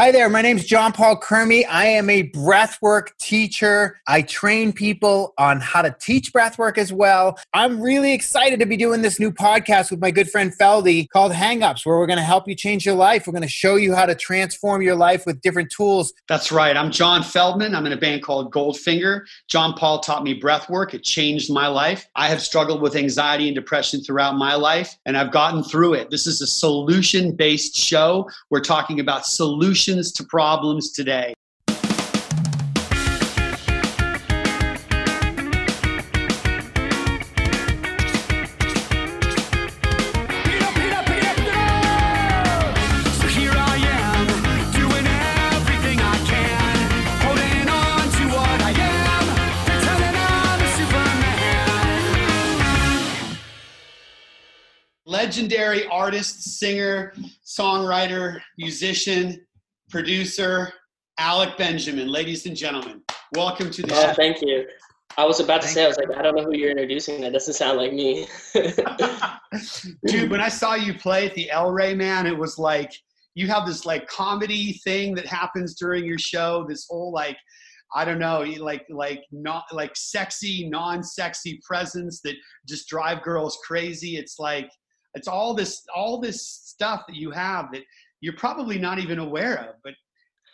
Hi there, my name is John Paul Crimi. I am a breathwork teacher. I train people on how to teach breathwork as well. I'm really excited to be doing this new podcast with my good friend Feldy called Hangups, where we're going to help you change your life. We're going to show you how to transform your life with different tools. That's right. I'm John Feldmann. I'm in a band called Goldfinger. John Paul taught me breathwork. It changed my life. I have struggled with anxiety and depression throughout my life, and I've gotten through it. This is a solution based show. We're talking about solutions solutions to problems today. legendary artist, singer, songwriter, musician, producer Alec Benjamin. Ladies and gentlemen, welcome to the oh, show. Thank you. I was about to thank say, I was like, I don't know who you're introducing. That doesn't sound like me. Dude, when I saw you play at the El Rey, man, it was like you have this like comedy thing that happens during your show. This whole like I don't know, like like not like sexy, non-sexy presence that just drive girls crazy. It's like it's all this all this stuff that you have that you're probably not even aware of. But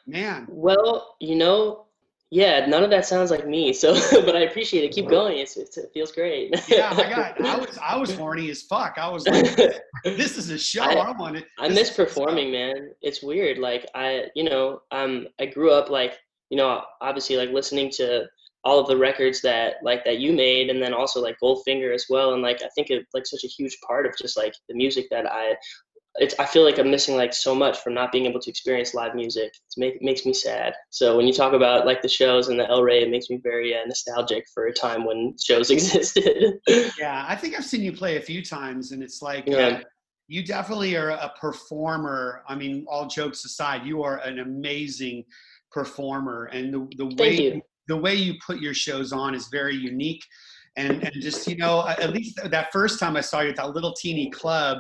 man. Well, you know, yeah, none of that sounds like me. So, but I appreciate it. Keep going. It's, it's it feels great. yeah, I got. I was I was horny as fuck. I was like, this is a show. I, I want it. I miss performing, man. It's weird. Like I, you know, um, I grew up like, you know, obviously like listening to all of the records that like that you made and then also like goldfinger as well and like i think it's like such a huge part of just like the music that i it's I feel like I'm missing like so much from not being able to experience live music. It make, makes me sad. So when you talk about like the shows and the El Rey, it makes me very uh, nostalgic for a time when shows existed. yeah, I think I've seen you play a few times, and it's like yeah. uh, you definitely are a performer. I mean, all jokes aside, you are an amazing performer, and the the way you. the way you put your shows on is very unique. And, and just you know, at least that first time I saw you at that little teeny club,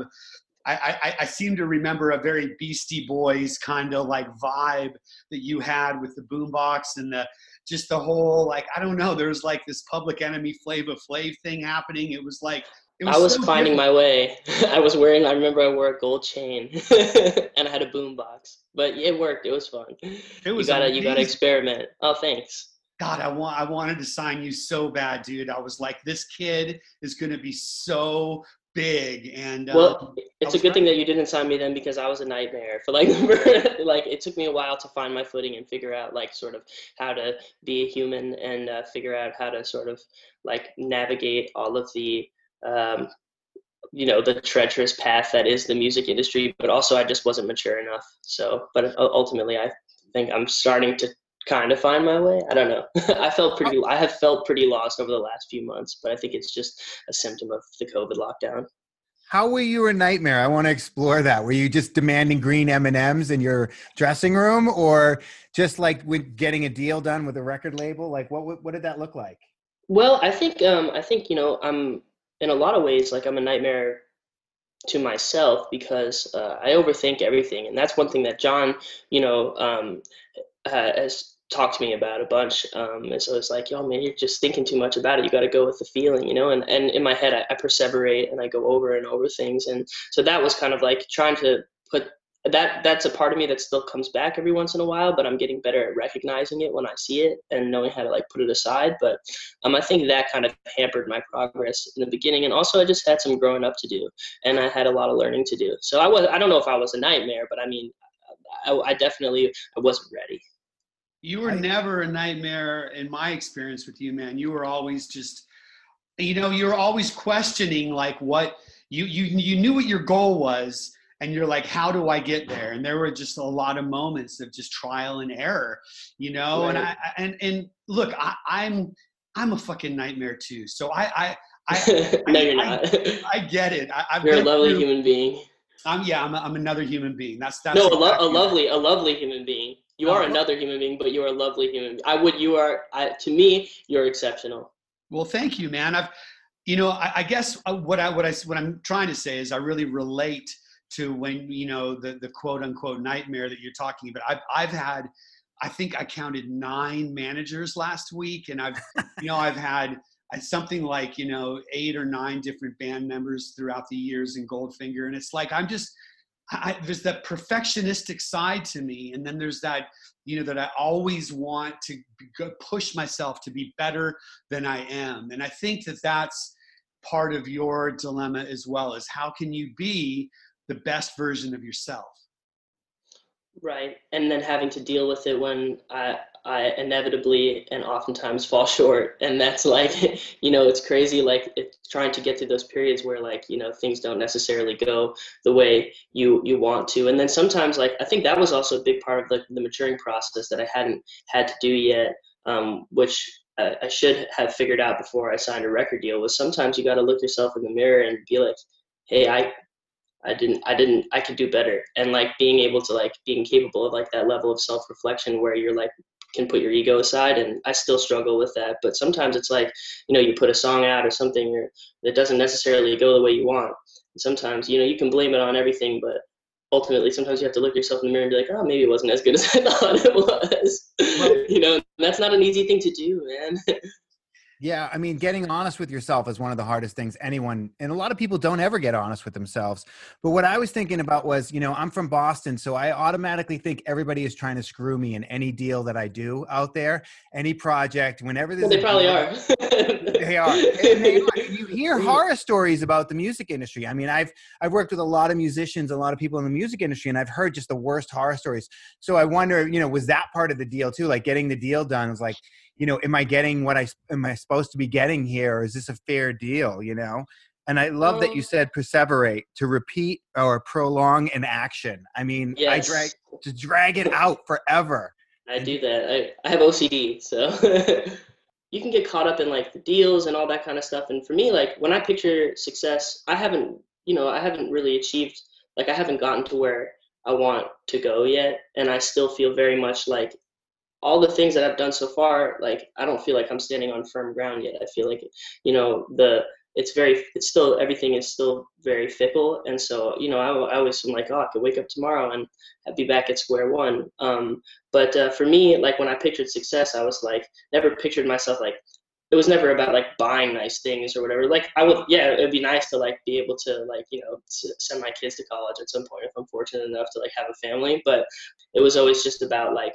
I, I, I, seem to remember a very Beastie Boys kind of like vibe that you had with the boombox and the just the whole like I don't know. There was like this Public Enemy Flavor Flav thing happening. It was like it was I was so finding my way. I was wearing. I remember I wore a gold chain and I had a boombox, but it worked. It was fun. It was. You gotta amazing. you gotta experiment. Oh, thanks. God, I want I wanted to sign you so bad, dude. I was like, this kid is gonna be so big and well um, it's a good thing that you didn't sign me then because i was a nightmare for like like it took me a while to find my footing and figure out like sort of how to be a human and uh, figure out how to sort of like navigate all of the um, you know the treacherous path that is the music industry but also i just wasn't mature enough so but ultimately i think i'm starting to kind of find my way. I don't know. I felt pretty. I have felt pretty lost over the last few months, but I think it's just a symptom of the COVID lockdown. How were you a nightmare? I want to explore that. Were you just demanding green M and M's in your dressing room, or just like with getting a deal done with a record label? Like, what what did that look like? Well, I think um, I think you know I'm in a lot of ways like I'm a nightmare to myself because uh, I overthink everything, and that's one thing that John, you know, um, uh, has talked to me about a bunch. Um, and so it's like, yo, man, you're just thinking too much about it. You got to go with the feeling, you know? And, and in my head, I, I perseverate and I go over and over things. And so that was kind of like trying to put that, that's a part of me that still comes back every once in a while, but I'm getting better at recognizing it when I see it and knowing how to like put it aside. But um, I think that kind of hampered my progress in the beginning. And also I just had some growing up to do and I had a lot of learning to do. So I was, I don't know if I was a nightmare, but I mean, I, I definitely, I wasn't ready. You were I, never a nightmare in my experience with you, man. You were always just, you know, you were always questioning like what you you you knew what your goal was and you're like how do i get there and there were just a lot of moments of just trial and error you know right. and i and and look I, i'm i'm a fucking nightmare too so i i I, no, you're not. I, I, get it. I, you're a lovely through, human being. I'm yeah. I'm, a, I'm another human being. That's that's no, a, lo- a lovely, a lovely human being. You are uh, another human being, but you are a lovely human. Being. I would. You are. I, to me, you're exceptional. Well, thank you, man. I've, you know, I, I guess uh, what I what I what I'm trying to say is I really relate to when you know the the quote unquote nightmare that you're talking about. I've I've had, I think I counted nine managers last week, and I've, you know, I've had something like you know eight or nine different band members throughout the years in Goldfinger, and it's like I'm just I, there's that perfectionistic side to me, and then there's that you know that I always want to push myself to be better than I am, and I think that that's part of your dilemma as well. Is how can you be the best version of yourself? Right, and then having to deal with it when I I inevitably and oftentimes fall short. And that's like, you know, it's crazy, like it's trying to get through those periods where like, you know, things don't necessarily go the way you, you want to. And then sometimes like, I think that was also a big part of like the maturing process that I hadn't had to do yet, um, which I, I should have figured out before I signed a record deal was sometimes you got to look yourself in the mirror and be like, Hey, I, I didn't I didn't I could do better and like being able to like being capable of like that level of self-reflection where you're like can put your ego aside and i still struggle with that. But sometimes it's like you know you put a song out or something or that doesn't necessarily go the way you want. And sometimes you know you can blame it on everything but ultimately sometimes you have to look yourself in the mirror and be like oh maybe it wasn't as good as i thought it was. You know that's not an easy thing to do man Yeah, I mean, getting honest with yourself is one of the hardest things anyone, and a lot of people don't ever get honest with themselves. But what I was thinking about was, you know, I'm from Boston, so I automatically think everybody is trying to screw me in any deal that I do out there, any project, whenever well, they probably are. they are. They are. You hear horror stories about the music industry. I mean, I've I've worked with a lot of musicians, a lot of people in the music industry, and I've heard just the worst horror stories. So I wonder, you know, was that part of the deal too? Like getting the deal done was like you know, am I getting what I am I supposed to be getting here? Or is this a fair deal? You know, and I love that you um said perseverate to repeat or prolong an action. I mean, yes. I drag to drag it out forever. I do that. I, I have OCD, so you can get caught up in like the deals and all that kind of stuff. And for me, like when I picture success, I haven't, you know, I haven't really achieved, like I haven't gotten to where I want to go yet. And I still feel very much like all the things that I've done so far, like I don't feel like I'm standing on firm ground yet. I feel like, you know, the it's very it's still everything is still very fickle, and so you know I, I always am like, oh, I could wake up tomorrow and I'd be back at square one. Um, but uh, for me, like when I pictured success, I was like never pictured myself like it was never about like buying nice things or whatever. Like I would, yeah, it'd be nice to like be able to like you know send my kids to college at some point if I'm fortunate enough to like have a family. But it was always just about like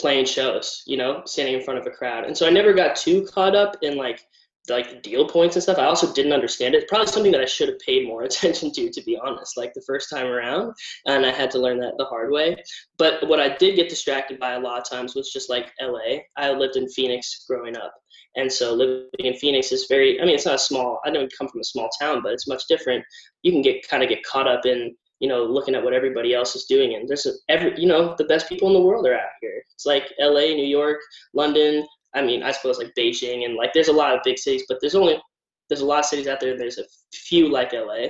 playing shows, you know, standing in front of a crowd. And so I never got too caught up in like like deal points and stuff. I also didn't understand it. Probably something that I should have paid more attention to, to be honest, like the first time around. And I had to learn that the hard way. But what I did get distracted by a lot of times was just like LA. I lived in Phoenix growing up. And so living in Phoenix is very, I mean, it's not a small, I don't come from a small town, but it's much different. You can get kind of get caught up in you know, looking at what everybody else is doing. And there's every, you know, the best people in the world are out here. It's like LA, New York, London. I mean, I suppose like Beijing and like there's a lot of big cities, but there's only there's a lot of cities out there. There's a few like LA,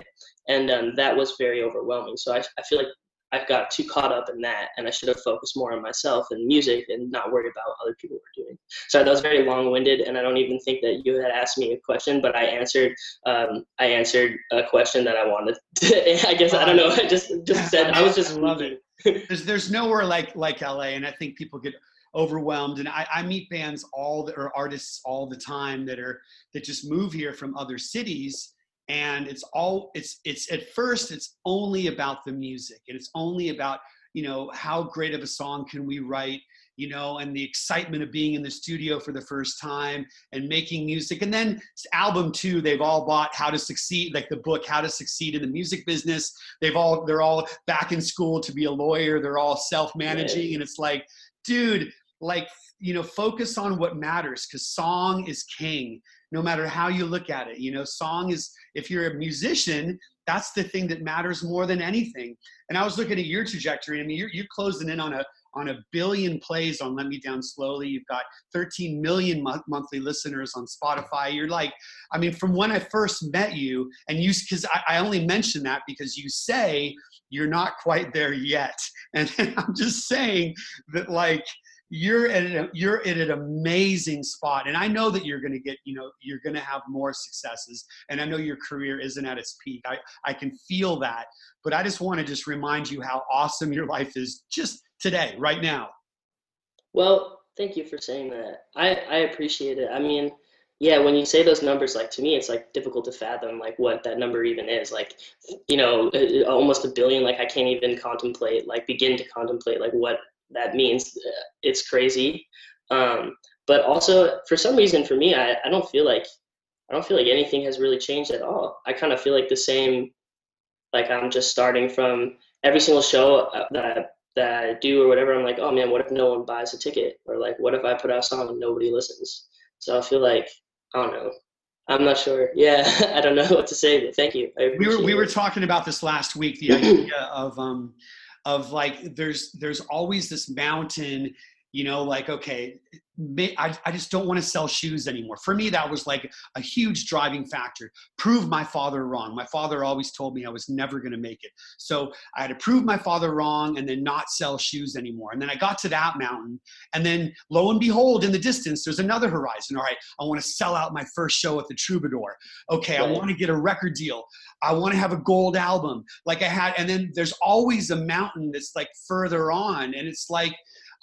and um, that was very overwhelming. So I, I feel like I've got too caught up in that, and I should have focused more on myself and music and not worry about what other people were doing. So that was very long-winded, and I don't even think that you had asked me a question, but I answered. Um, I answered a question that I wanted. To, I guess I don't know. I just just said I was just I love it. There's there's nowhere like like LA, and I think people get overwhelmed and I, I, meet bands all the, or artists all the time that are that just move here from other cities and it's all it's it's at first it's only about the music and it's only about you know how great of a song can we write you know and the excitement of being in the studio for the first time and making music. And then album two they've all bought how to succeed like the book how to succeed in the music business. They've all they're all back in school to be a lawyer. They're all self-managing and it's like dude like you know focus on what matters because song is king no matter how you look at it you know? Song is if you're a musician that's the thing that matters more than anything. And i was looking at your trajectory i mean you're, you're closing in on a on a billion plays on let me down slowly. You've got 13 million mo- monthly listeners on spotify. You're like i mean from when i first met you and you because I, I only mention that because you say you're not quite there yet. And i'm just saying that like you're at a, you're at an amazing spot. And i know that you're going to get you know you're going to have more successes. And i know your career isn't at its peak. I i can feel that. But i just want to just remind you how awesome your life is just today right now. Well thank you for saying that. I i appreciate it. I mean yeah when you say those numbers like to me it's like difficult to fathom like what that number even is. Like you know almost a billion like i can't even contemplate like begin to contemplate like what that means. Uh, it's crazy. Um, but also, for some reason, for me, I, I don't feel like I don't feel like anything has really changed at all. I kind of feel like the same. Like I'm just starting from every single show uh, that that I do or whatever. I'm like, oh man, what if no one buys a ticket? Or like, what if I put out a song and nobody listens? So I feel like I don't know. I'm not sure. Yeah, I don't know what to say, but thank you. we were we were talking about this last week. The idea of um, of like there's there's always this mountain you know like okay I, I just don't want to sell shoes anymore. For me that was like a huge driving factor. Prove my father wrong. My father always told me i was never going to make it. So i had to prove my father wrong and then not sell shoes anymore. And then i got to that mountain and then lo and behold in the distance there's another horizon. All right i want to sell out my first show at the troubadour. Okay i want to get a record deal. I want to have a gold album. Like i had and then there's always a mountain that's like further on and it's like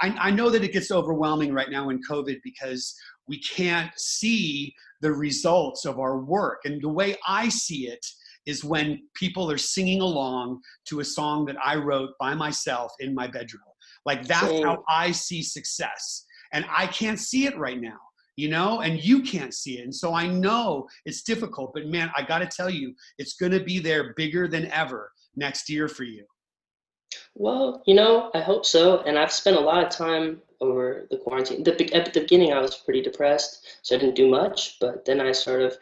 I, I know that it gets overwhelming right now in COVID because we can't see the results of our work. And the way I see it is when people are singing along to a song that I wrote by myself in my bedroom. Like that's how I see success. And I can't see it right now, you know, and you can't see it. And so I know it's difficult, but man, I got to tell you, it's going to be there bigger than ever next year for you. Well, you know, I hope so. And I've spent a lot of time over the quarantine. The, at the beginning, I was pretty depressed, so I didn't do much. But then I sort of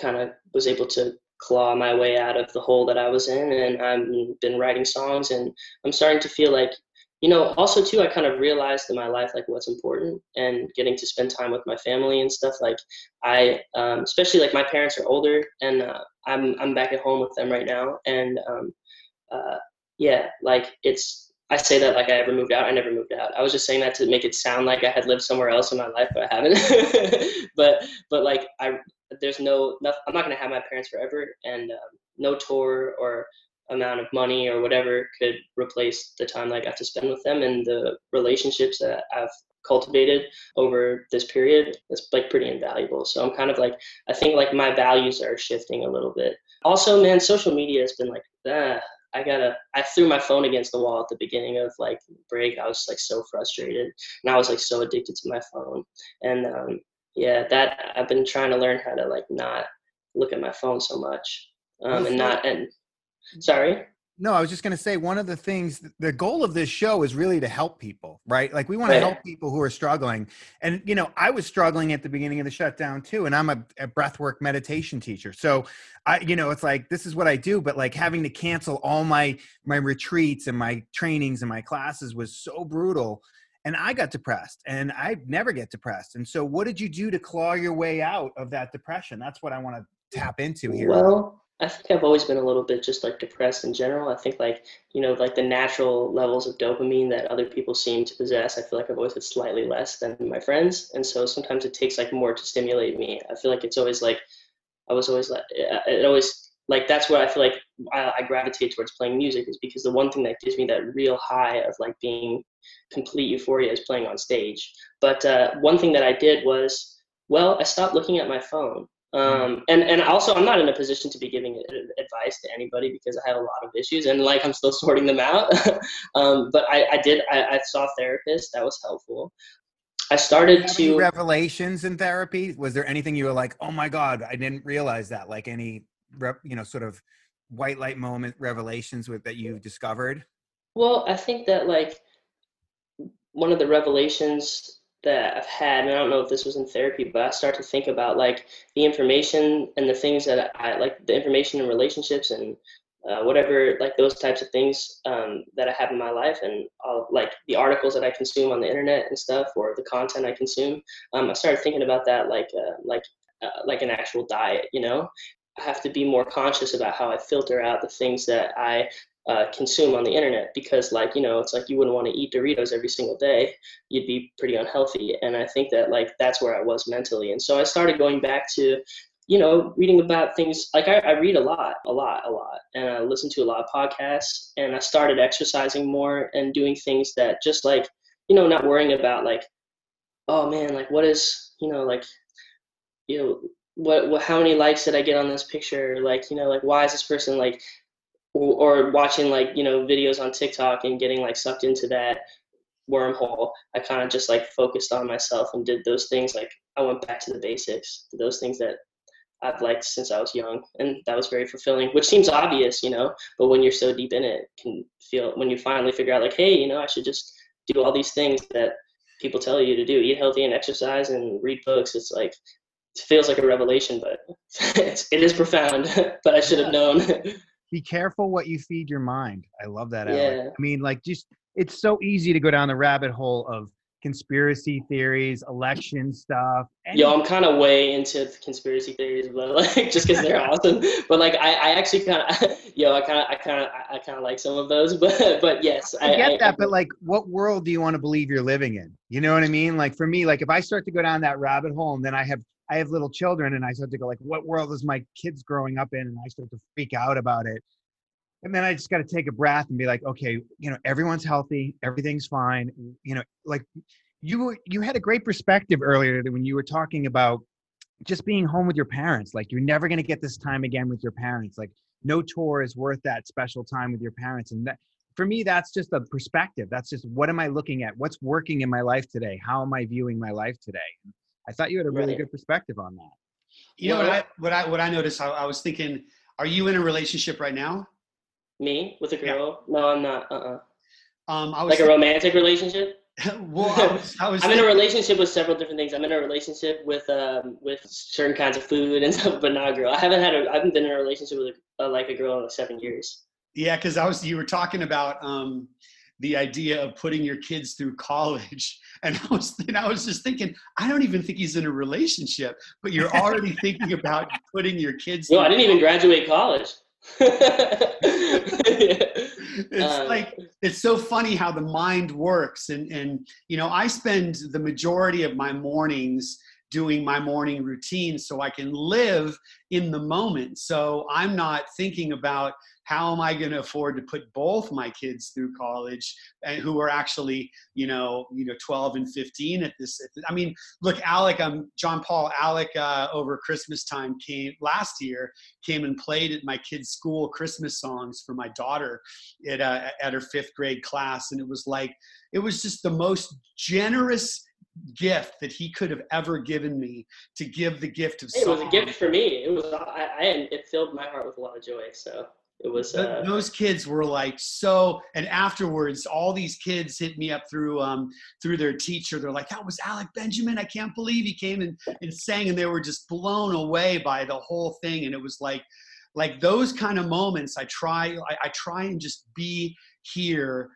kind of was able to claw my way out of the hole that I was in, and I've been writing songs, and I'm starting to feel like, you know, also too, I kind of realized in my life like what's important, and getting to spend time with my family and stuff. Like I, um, especially like my parents are older, and uh, I'm I'm back at home with them right now, and um, uh, yeah, like it's I say that like I ever moved out. I never moved out. I was just saying that to make it sound like I had lived somewhere else in my life, but I haven't. but but like I there's no, no I'm not gonna have my parents forever, and um, no tour or amount of money or whatever could replace the time that I got to spend with them and the relationships that I've cultivated over this period is like pretty invaluable. So I'm kind of like I think like my values are shifting a little bit. Also, man, social media has been like ah, I gotta I threw my phone against the wall at the beginning of like break. I was like so frustrated and I was like so addicted to my phone. And um, yeah, that I've been trying to learn how to like not look at my phone so much. Um, and not and sorry. No, I was just going to say one of the things, the goal of this show is really to help people, right? Like we want to help people who are struggling. And, you know, I was struggling at the beginning of the shutdown too. And I'm a, a breathwork meditation teacher. So I, you know, it's like, this is what I do, but like having to cancel all my, my retreats and my trainings and my classes was so brutal. And I got depressed and I never get depressed. And so what did you do to claw your way out of that depression? That's what I want to tap into here. Well, I think I've always been a little bit just like depressed in general. I think like, you know, like the natural levels of dopamine that other people seem to possess, I feel like I've always had slightly less than my friends. And so sometimes it takes like more to stimulate me. I feel like it's always like, I was always like, it always, like, that's what I feel like I, I gravitate towards playing music is because the one thing that gives me that real high of like being complete euphoria is playing on stage. But uh, one thing that I did was, well, I stopped looking at my phone um, and and also I'm not in a position to be giving advice to anybody because I have a lot of issues and like I'm still sorting them out. um, but I, I did I, I, saw a therapist that was helpful. I started to revelations in therapy. Was there anything you were like, oh my god, I didn't realize that? Like any you know sort of white light moment revelations with that you discovered? Well, I think that like one of the revelations that I've had, and I don't know if this was in therapy, but I start to think about like the information and the things that I like the information and relationships and uh, whatever like those types of things um, that I have in my life and all like the articles that I consume on the internet and stuff or the content I consume. Um, I started thinking about that like uh, like uh, like an actual diet. You know, I have to be more conscious about how I filter out the things that I uh, consume on the internet because like you know it's like you wouldn't want to eat doritos every single day you'd be pretty unhealthy. And i think that like that's where i was mentally. And so i started going back to you know reading about things like I, I read a lot a lot a lot and i listen to a lot of podcasts and i started exercising more and doing things that just like you know not worrying about like oh man like what is you know like you know what, what how many likes did i get on this picture? Like you know like why is this person like or watching like you know videos on TikTok and getting like sucked into that wormhole. I kind of just like focused on myself and did those things. Like I went back to the basics, those things that I've liked since I was young, and that was very fulfilling. Which seems obvious, you know, but when you're so deep in it, can feel when you finally figure out like, hey, you know, I should just do all these things that people tell you to do: eat healthy and exercise and read books. It's like it feels like a revelation, but it's, it is profound. but I should have known. be careful what you feed your mind. I love that. Yeah. I mean, like, just it's so easy to go down the rabbit hole of conspiracy theories, election stuff. Yo, I'm kind of way into conspiracy theories, but like just because they're awesome. But like, I, I actually kind of, yo, I kind of, I kind of, I kind of like some of those. But but yes, I, I get I, that. I, but like, what world do you want to believe you're living in? You know what I mean? Like for me, like if I start to go down that rabbit hole, and then I have I have little children and I start to go like, what world is my kids growing up in? And I start to freak out about it. And then I just got to take a breath and be like, okay, you know, everyone's healthy, everything's fine. You know, like you you had a great perspective earlier when you were talking about just being home with your parents. Like you're never going to get this time again with your parents. Like no tour is worth that special time with your parents. And that, for me, that's just a perspective. That's just what am I looking at? What's working in my life today? How am I viewing my life today? I thought you had a really good perspective on that. You know what I what I what I noticed. I, I was thinking, are you in a relationship right now? Me with a girl? Yeah. No, I'm not. Uh. Uh-uh. Um, I was like a romantic relationship. well, I was, I was I'm in a relationship with several different things. I'm in a relationship with um with certain kinds of food and stuff, but not a girl. I haven't had a I haven't been in a relationship with a, uh, like a girl in like seven years. Yeah, because I was you were talking about um the idea of putting your kids through college. And I was, and I was just thinking, I don't even think he's in a relationship, but you're already thinking about putting your kids. No, I didn't even graduate college. it's um, like it's so funny how the mind works and and you know i spend the majority of my mornings doing my morning routine so I can live in the moment. So I'm not thinking about how am I going to afford to put both my kids through college and who are actually, you know, you know, 12 and 15 at this. I mean, look, Alec, um, John Paul Alec uh, over Christmas time came last year, came and played at my kids' school Christmas songs for my daughter at, uh, at her fifth grade class. And it was like, it was just the most generous gift that he could have ever given me to give the gift of it was a gift for me. It was I, I it filled my heart with a lot of joy so it was uh, those kids were like so and afterwards all these kids hit me up through um through their teacher. They're like that was alec benjamin. I can't believe he came and, and sang and they were just blown away by the whole thing. And it was like like those kind of moments i try I, I try and just be here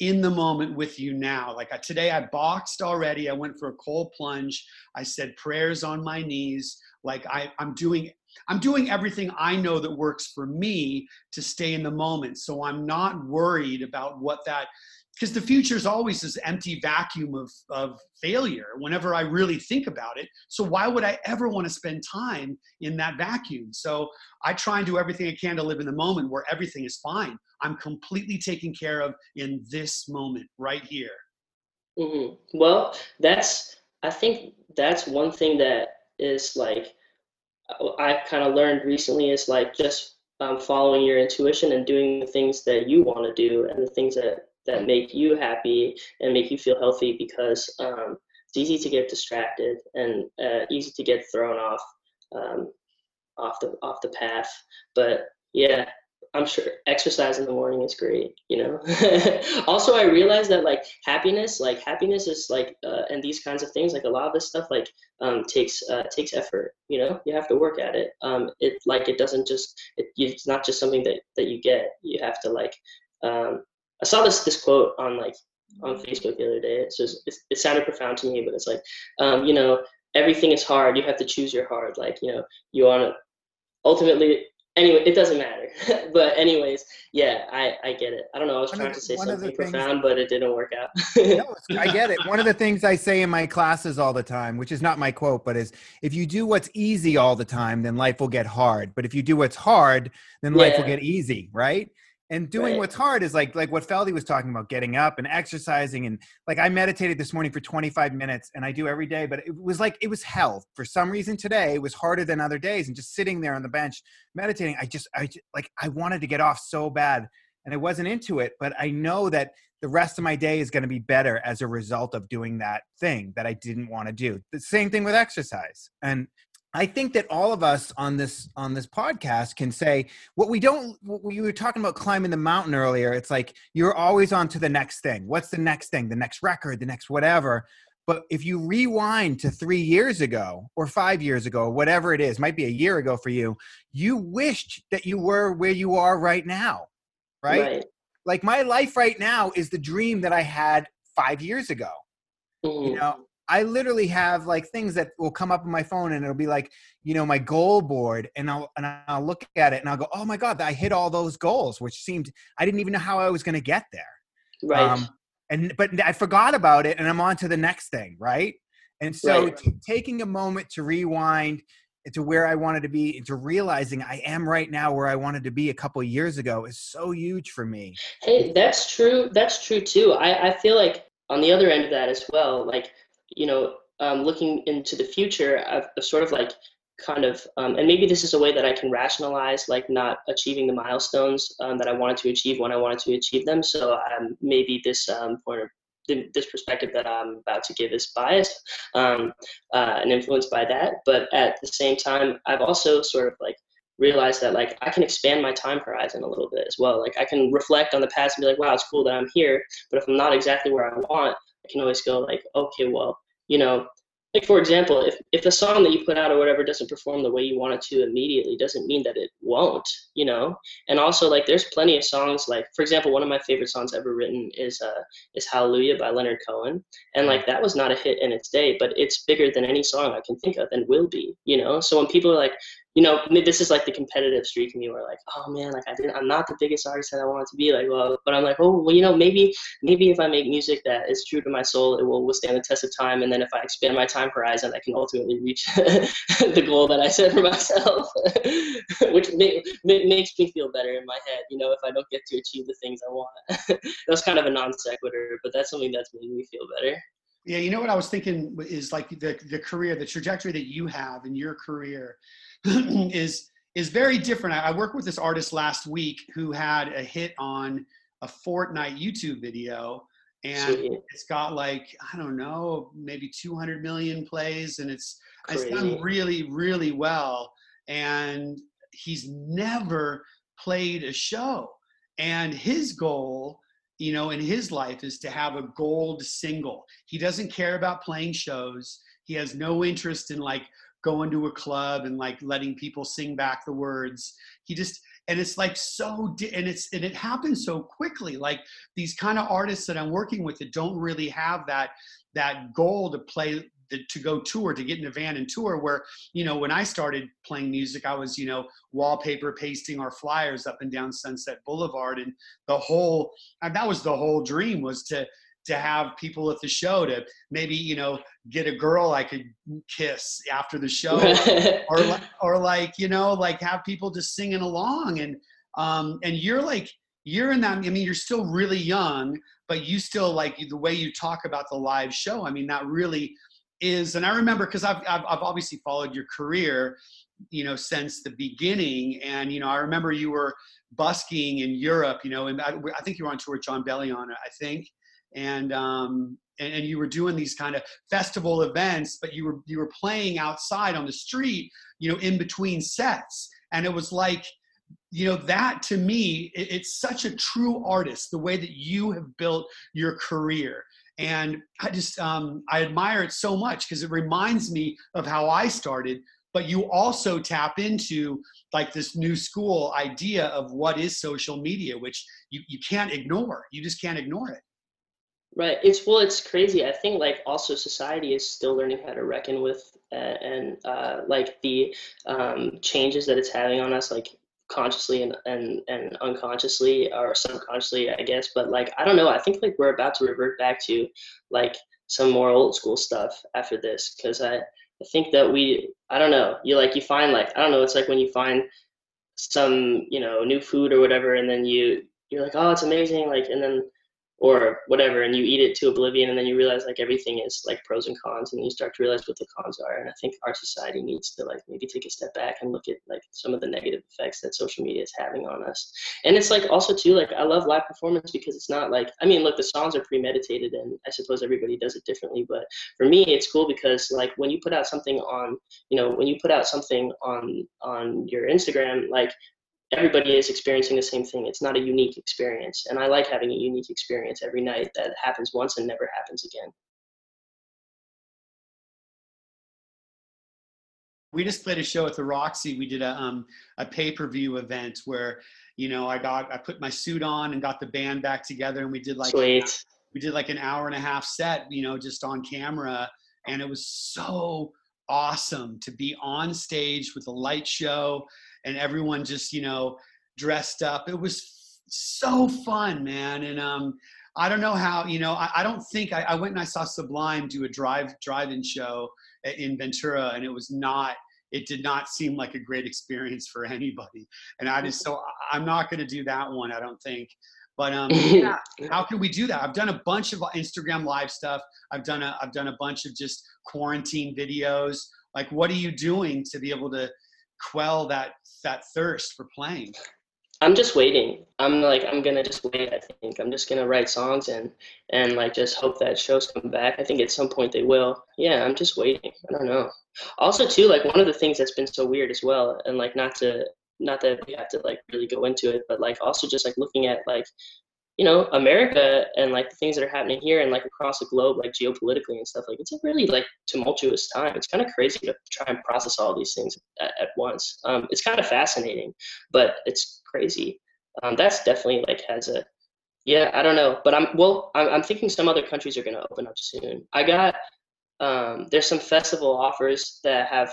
in the moment with you now. Like today, I boxed already. I went for a cold plunge. I said prayers on my knees. Like I, I'm doing, I'm doing everything I know that works for me to stay in the moment. So I'm not worried about what that because the future is always this empty vacuum of, of failure whenever I really think about it. So why would I ever want to spend time in that vacuum? So I try and do everything I can to live in the moment where everything is fine. I'm completely taken care of in this moment right here. Mm-hmm. Well, that's, I think that's one thing that is like, I've kind of learned recently is like just um, following your intuition and doing the things that you want to do and the things that that make you happy and make you feel healthy because um, it's easy to get distracted and uh, easy to get thrown off um, off the off the path. But yeah, I'm sure exercise in the morning is great, you know. also, I realized that like happiness, like happiness is like, uh, and these kinds of things, like a lot of this stuff, like um, takes uh, takes effort. You know, you have to work at it. Um, it like it doesn't just, it, it's not just something that that you get. You have to like. Um, I saw this this quote on like on Facebook the other day. It's just it, it sounded profound to me, but it's like, um, you know, everything is hard. You have to choose your hard. Like you know, you want to ultimately anyway, it doesn't matter. but anyways, yeah, I, I get it. I don't know. I was one trying the, to say something profound, but it didn't work out. no, I get it. One of the things I say in my classes all the time, which is not my quote, but is if you do what's easy all the time, then life will get hard. But if you do what's hard, then life yeah. will get easy, right? And doing right. what's hard is like like what Feldy was talking about, getting up and exercising and like I meditated this morning for 25 minutes and I do every day, but it was like it was hell for some reason today. It was harder than other days, and just sitting there on the bench meditating, I just I just, like I wanted to get off so bad, and I wasn't into it, but I know that the rest of my day is going to be better as a result of doing that thing that I didn't want to do. The same thing with exercise. And I think that all of us on this on this podcast can say what we don't. What you were talking about climbing the mountain earlier. It's like you're always on to the next thing. What's the next thing? The next record? The next whatever. But if you rewind to three years ago or five years ago, whatever it is, might be a year ago for you, you wished that you were where you are right now, right? right. Like my life right now is the dream that I had five years ago. Mm. You know, I literally have like things that will come up on my phone and it'll be like, you know, my goal board and I'll and I'll look at it and I'll go, "Oh my god, I hit all those goals," which seemed I didn't even know how I was going to get there. Right. Um, and but I forgot about it and I'm on to the next thing, right? And so right. t- taking a moment to rewind to where I wanted to be and to realizing I am right now where I wanted to be a couple years ago is so huge for me. Hey, that's true. That's true too. I, I feel like on the other end of that as well, like you know, um, looking into the future, I've, sort of like kind of, um, and maybe this is a way that I can rationalize like not achieving the milestones um, that I wanted to achieve when I wanted to achieve them. So um, maybe this um, point of this perspective that I'm about to give is biased um, uh, and influenced by that. But at the same time, I've also sort of like realized that like I can expand my time horizon a little bit as well. Like I can reflect on the past and be like, wow, it's cool that I'm here. But if I'm not exactly where I want, can always go like, okay, well, you know, like for example, if if a song that you put out or whatever doesn't perform the way you want it to immediately, doesn't mean that it won't, you know. And also, like, there's plenty of songs. Like, for example, one of my favorite songs ever written is uh is Hallelujah by Leonard Cohen, and like that was not a hit in its day, but it's bigger than any song I can think of and will be, you know. So when people are like, you know, this is like the competitive streak in me where like, oh man, like I didn't, I'm not the biggest artist that I wanted to be. Like, well, but I'm like, oh, well, you know, maybe, maybe if I make music that is true to my soul, it will withstand the test of time. And then if I expand my time horizon, I can ultimately reach the goal that I set for myself, which may, makes me feel better in my head. You know, if I don't get to achieve the things I want, that's kind of a non sequitur, but that's something that's made me feel better. Yeah, you know what I was thinking is like the the career, the trajectory that you have in your career is is very different. I, I worked with this artist last week who had a hit on a Fortnite YouTube video, and it's got like I don't know, maybe 200 million plays, and it's Crazy. it's done really, really well. And he's never played a show, and his goal you know, in his life is to have a gold single. He doesn't care about playing shows. He has no interest in like going to a club and like letting people sing back the words. He just and it's like so and it's and it happens so quickly. Like these kind of artists that I'm working with that don't really have that that goal to play to go tour to get in a van and tour where you know when i started playing music i was you know wallpaper pasting our flyers up and down sunset boulevard and the whole and that was the whole dream was to to have people at the show to maybe you know get a girl I could kiss after the show, or or like you know like have people just singing along and um and you're like you're in that. I mean, you're still really young, but you still like the way you talk about the live show. I mean, that really is. And I remember because I've, I've I've obviously followed your career, you know, since the beginning. And you know, I remember you were busking in Europe. You know, and I, I think you were on tour with Jon Bellion. I think and um, and, and you were doing these kind of festival events, but you were you were playing outside on the street, you know, in between sets, and it was like you know that to me it, it's such a true artist the way that you have built your career. And i just um, i admire it so much because it reminds me of how i started but you also tap into like this new school idea of what is social media which you, you can't ignore. You just can't ignore it right it's well it's crazy i think like also society is still learning how to reckon with uh, and uh, like the um, changes that it's having on us like consciously and, and and unconsciously or subconsciously i guess but like i don't know i think like we're about to revert back to like some more old school stuff after this because i i think that we i don't know you like you find like i don't know it's like when you find some you know new food or whatever and then you you're like oh it's amazing like and then or whatever and you eat it to oblivion and then you realize like everything is like pros and cons and you start to realize what the cons are. And i think our society needs to like maybe take a step back and look at like some of the negative effects that social media is having on us. And it's like also too like i love live performance because it's not like i mean look the songs are premeditated and i suppose everybody does it differently but for me it's cool because like when you put out something on you know when you put out something on on your instagram like everybody is experiencing the same thing. It's not a unique experience. And I like having a unique experience every night that happens once and never happens again. We just played a show at the Roxy. We did a um, a pay per view event where, you know, I got I put my suit on and got the band back together, and we did like Sweet. we did like an hour and a half set, you know, just on camera, and it was so awesome to be on stage with a light show and everyone just you know dressed up it was so fun man and um i don't know how you know i, I don't think I, I went and i saw sublime do a drive drive-in show in ventura and it was not it did not seem like a great experience for anybody and i just so i'm not going to do that one i don't think but um, yeah, how can we do that? I've done a bunch of Instagram live stuff. I've done a I've done a bunch of just quarantine videos. Like, what are you doing to be able to quell that that thirst for playing? I'm just waiting. I'm like I'm gonna just wait. I think I'm just gonna write songs and and like just hope that shows come back. I think at some point they will. Yeah, I'm just waiting. I don't know. Also, too, like one of the things that's been so weird as well, and like not to not that we have to like really go into it, but like also just like looking at like you know america and like the things that are happening here and like across the globe like geopolitically and stuff like it's a really like tumultuous time. It's kind of crazy to try and process all these things at, at once. Um, it's kind of fascinating but it's crazy. Um, that's definitely like has a yeah i don't know but i'm well i'm, I'm thinking some other countries are going to open up soon. I got um, there's some festival offers that have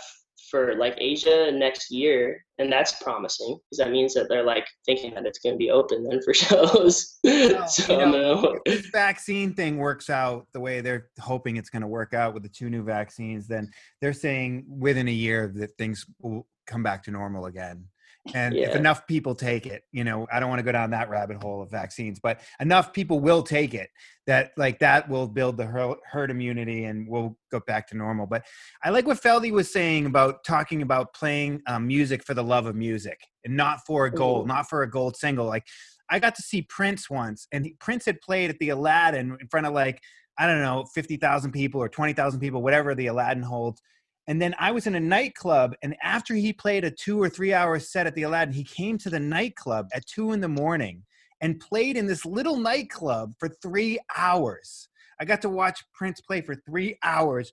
for like Asia next year, and that's promising because that means that they're like thinking that it's going to be open then for shows. Well, so you know, no. If this vaccine thing works out the way they're hoping it's going to work out with the two new vaccines, then they're saying within a year that things will come back to normal again and yeah. if enough people take it you know i don't want to go down that rabbit hole of vaccines but enough people will take it that like that will build the herd immunity and we'll go back to normal but i like what feldy was saying about talking about playing um, music for the love of music and not for a gold not for a gold single like i got to see prince once and he, prince had played at the aladdin in front of like i don't know 50000 people or 20000 people whatever the aladdin holds and then I was in a nightclub, and after he played a two or three hour set at the Aladdin, he came to the nightclub at two in the morning and played in this little nightclub for three hours. I got to watch Prince play for three hours,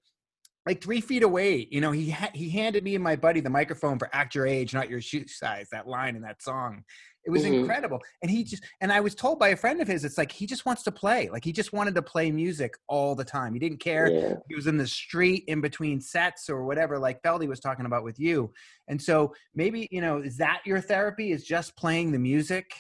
like three feet away. You know, he ha- he handed me and my buddy the microphone for "Act Your Age, Not Your Shoe Size." That line in that song, it was mm-hmm. incredible. And he just, and I was told by a friend of his, it's like he just wants to play. Like he just wanted to play music all the time. He didn't care. Yeah. He was in the street in between sets or whatever, like Feldy was talking about with you. And so maybe, you know, is that your therapy is just playing the music?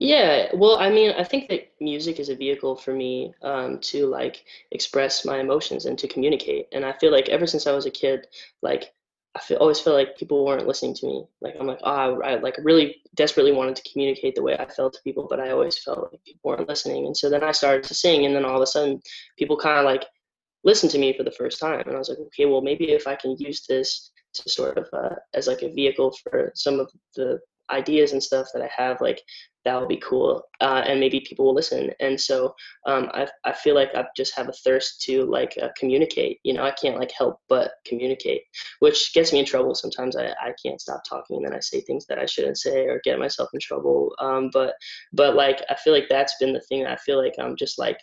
Yeah, well, I mean, I think that music is a vehicle for me um, to like express my emotions and to communicate. And I feel like ever since I was a kid, like I feel, always felt like people weren't listening to me. Like I'm like, oh, I, I like really desperately wanted to communicate the way I felt to people, but I always felt like people weren't listening. And so then I started to sing, and then all of a sudden, people kind of like listened to me for the first time, and I was like, okay, well maybe if I can use this to sort of uh, as like a vehicle for some of the ideas and stuff that I have, like that would be cool, uh, and maybe people will listen. And so um, I I feel like I just have a thirst to like uh, communicate. You know, I can't like help but communicate, which gets me in trouble sometimes. I I can't stop talking, and then I say things that I shouldn't say or get myself in trouble. Um, but but like I feel like that's been the thing. I feel like I'm just like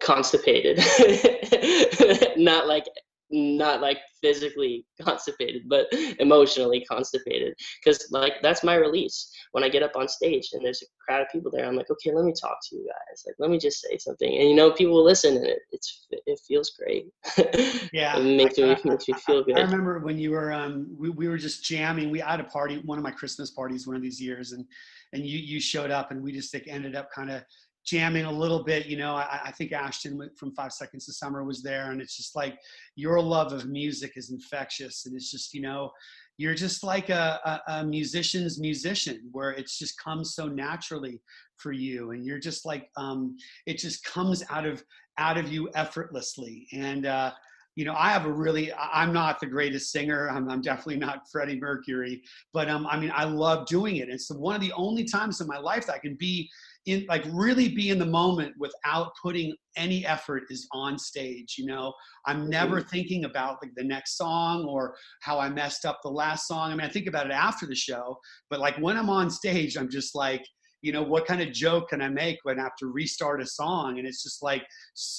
constipated not like not like physically constipated but emotionally constipated. Because like that's my release. When i get up on stage and there's a crowd of people there i'm like okay let me talk to you guys. Like let me just say something. And you know people will listen and it, it's it feels great. Yeah it makes, I, me, makes me feel good i remember when you were um we, we were just jamming. We had a party one of my christmas parties one of these years and and you you showed up and we just like ended up kind of jamming a little bit. You know, I, I, think Ashton from Five Seconds to Summer was there, and it's just like your love of music is infectious, and it's just you know, you're just like a, a, a musician's musician, where it's just comes so naturally for you, and you're just like um, it just comes out of out of you effortlessly, and. Uh, you know, I have a really, I'm not the greatest singer. I'm, I'm definitely not Freddie Mercury, but um, I mean, I love doing it. It's one of the only times in my life that I can be in like really be in the moment without putting any effort is on stage you know? I'm never mm-hmm. thinking about like the next song or how i messed up the last song. I mean i think about it after the show but like when i'm on stage i'm just like you know what kind of joke can i make when i have to restart a song? And it's just like